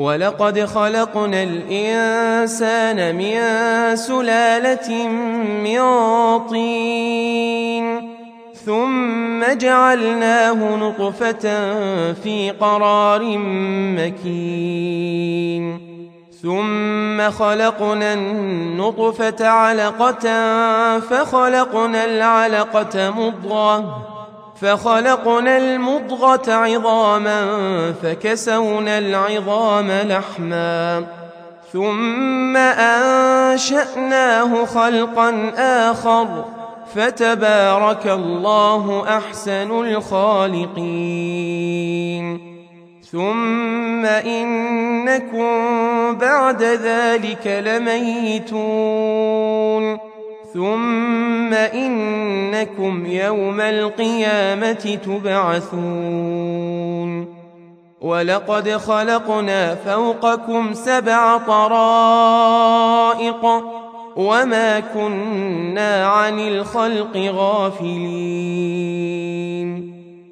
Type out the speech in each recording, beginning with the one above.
ولقد خلقنا الانسان من سلاله من طين ثم جعلناه نطفه في قرار مكين ثم خلقنا النطفه علقه فخلقنا العلقه مضغه فخلقنا المضغة عظاما فكسونا العظام لحما ثم أنشأناه خلقا آخر فتبارك الله أحسن الخالقين. ثم إنكم بعد ذلك لميتون. ثم انكم يوم القيامه تبعثون ولقد خلقنا فوقكم سبع طرائق وما كنا عن الخلق غافلين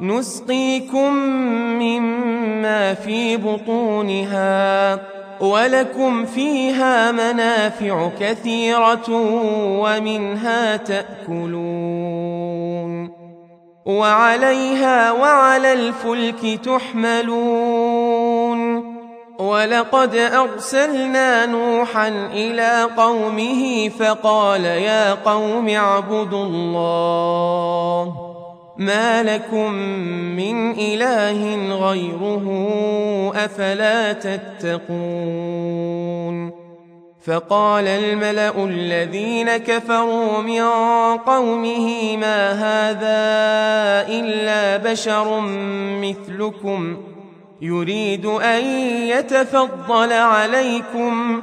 نسقيكم مما في بطونها ولكم فيها منافع كثيرة ومنها تأكلون وعليها وعلى الفلك تحملون ولقد أرسلنا نوحا إلى قومه فقال يا قوم اعبدوا الله ما لكم من إله غيره أفلا تتقون فقال الملأ الذين كفروا من قومه ما هذا إلا بشر مثلكم يريد أن يتفضل عليكم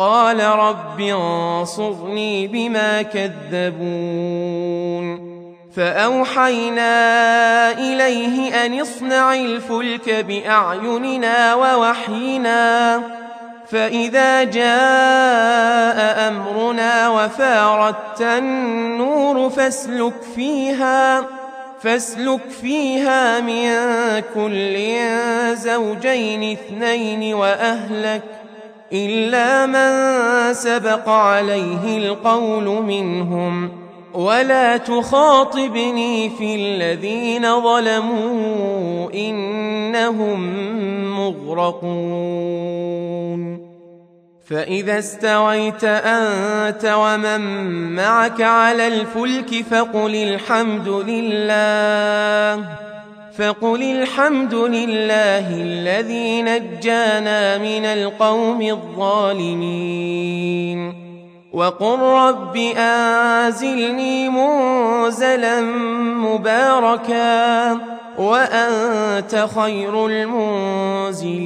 قال رب انصرني بما كذبون. فأوحينا إليه أن اصنع الفلك بأعيننا ووحينا. فإذا جاء أمرنا وفاردت النور فاسلك فيها فاسلك فيها من كل زوجين اثنين وأهلك. إلا من سبق عليه القول منهم ولا تخاطبني في الذين ظلموا إنهم مغرقون فإذا استويت أنت ومن معك على الفلك فقل الحمد لله فقل الحمد لله الذي نجانا من القوم الظالمين. وقل رب أنزلني منزلا مباركا وأنت خير المنزلين.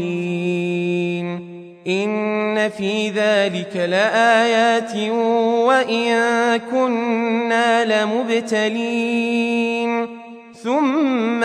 إن في ذلك لآيات وإن كنا لمبتلين. ثم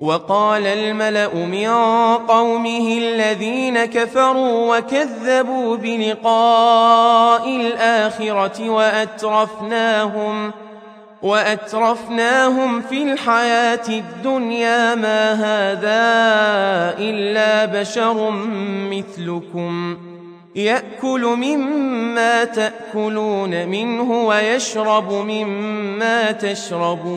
وقال الملأ من قومه الذين كفروا وكذبوا بلقاء الآخرة وأترفناهم ۖ وأترفناهم في الحياة الدنيا ما هذا إلا بشر مثلكم. يأكل مما تأكلون منه ويشرب مما تشربون.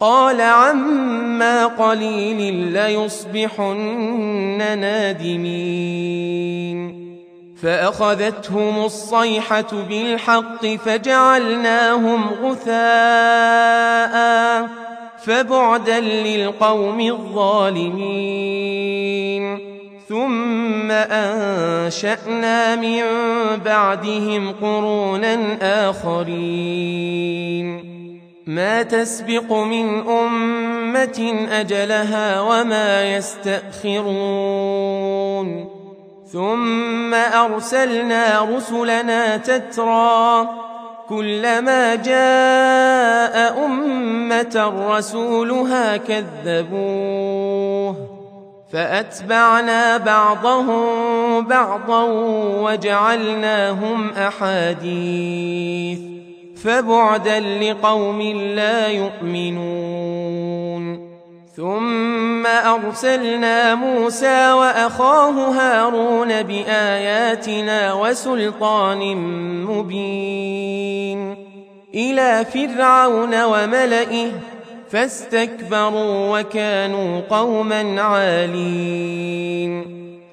قال عما قليل ليصبحن نادمين. فأخذتهم الصيحة بالحق فجعلناهم غثاء فبعدا للقوم الظالمين. ثم أنشأنا من بعدهم قرونا آخرين. ما تسبق من أمة أجلها وما يستأخرون. ثم أرسلنا رسلنا تترى كلما جاء أمة رسولها كذبوه. فأتبعنا بعضهم بعضا وجعلناهم أحاديث. فبعدا لقوم لا يؤمنون. ثم أرسلنا موسى وأخاه هارون بآياتنا وسلطان مبين. إلى فرعون وملئه فاستكبروا وكانوا قوما عالين.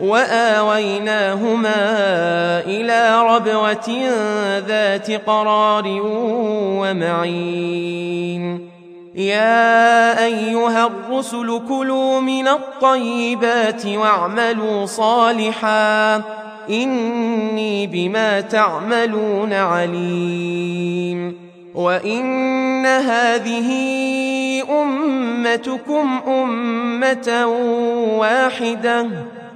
وآويناهما إلى ربوة ذات قرار ومعين. يا أيها الرسل كلوا من الطيبات واعملوا صالحا. إني بما تعملون عليم. وإن هذه أمتكم أمة واحدة.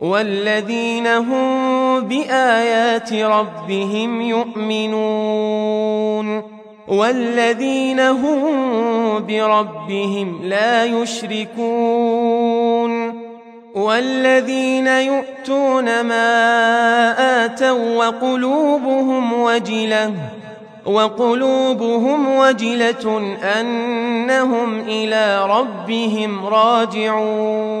والذين هم بآيات ربهم يؤمنون والذين هم بربهم لا يشركون والذين يؤتون ما آتوا وقلوبهم وجلة وقلوبهم وجلة أنهم إلى ربهم راجعون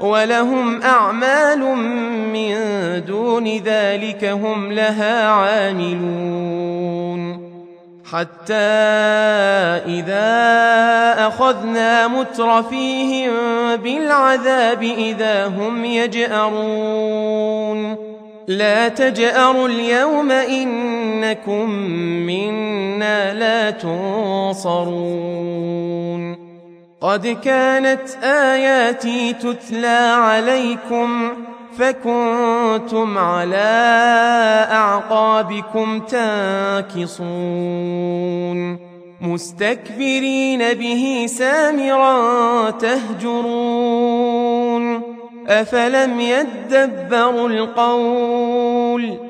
ولهم أعمال من دون ذلك هم لها عاملون. حتى إذا أخذنا مترفيهم بالعذاب إذا هم يجأرون. لا تجأروا اليوم إنكم منا لا تنصرون. قد كانت آياتي تتلى عليكم فكنتم على أعقابكم تنكصون مستكبرين به سامرا تهجرون أفلم يدبروا القول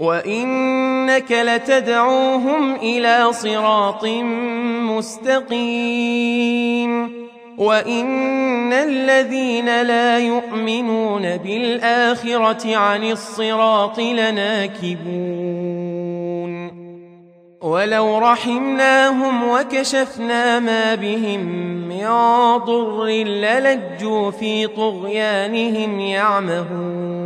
وإنك لتدعوهم إلى صراط مستقيم وإن الذين لا يؤمنون بالآخرة عن الصراط لناكبون ولو رحمناهم وكشفنا ما بهم من ضر للجوا في طغيانهم يعمهون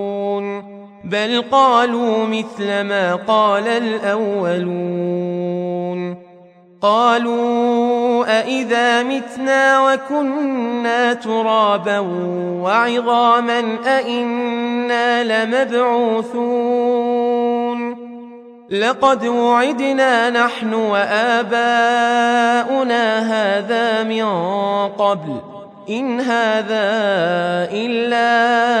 بل قالوا مثل ما قال الاولون قالوا أإذا متنا وكنا ترابا وعظاما أإنا لمبعوثون لقد وعدنا نحن وآباؤنا هذا من قبل إن هذا إلا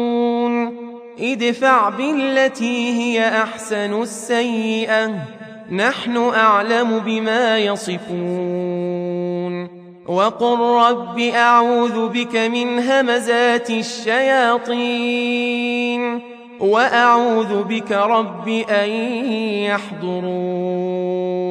ادفع بالتي هي أحسن السيئة. نحن أعلم بما يصفون. وقل رب أعوذ بك من همزات الشياطين. وأعوذ بك رب أن يحضرون.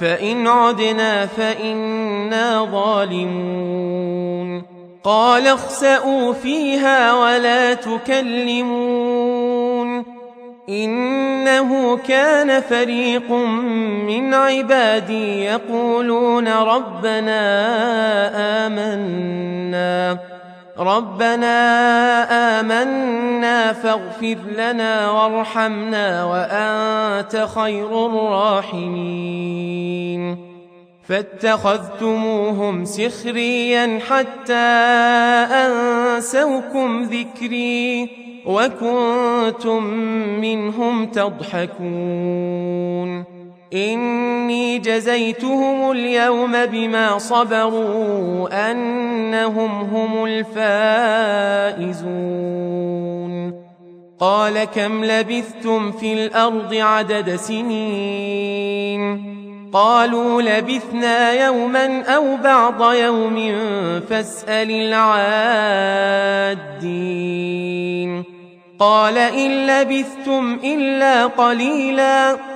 فإن عدنا فإنا ظالمون قال اخسأوا فيها ولا تكلمون إنه كان فريق من عبادي يقولون ربنا آمنا ربنا آمنا فاغفر لنا وارحمنا وأنت خير الراحمين. فاتخذتموهم سخريا حتى أنسوكم ذكري وكنتم منهم تضحكون. إني جزيتهم اليوم بما صبروا أنهم هم الفائزون. قال كم لبثتم في الأرض عدد سنين؟ قالوا لبثنا يوما أو بعض يوم فاسأل العادين. قال إن لبثتم إلا قليلاً.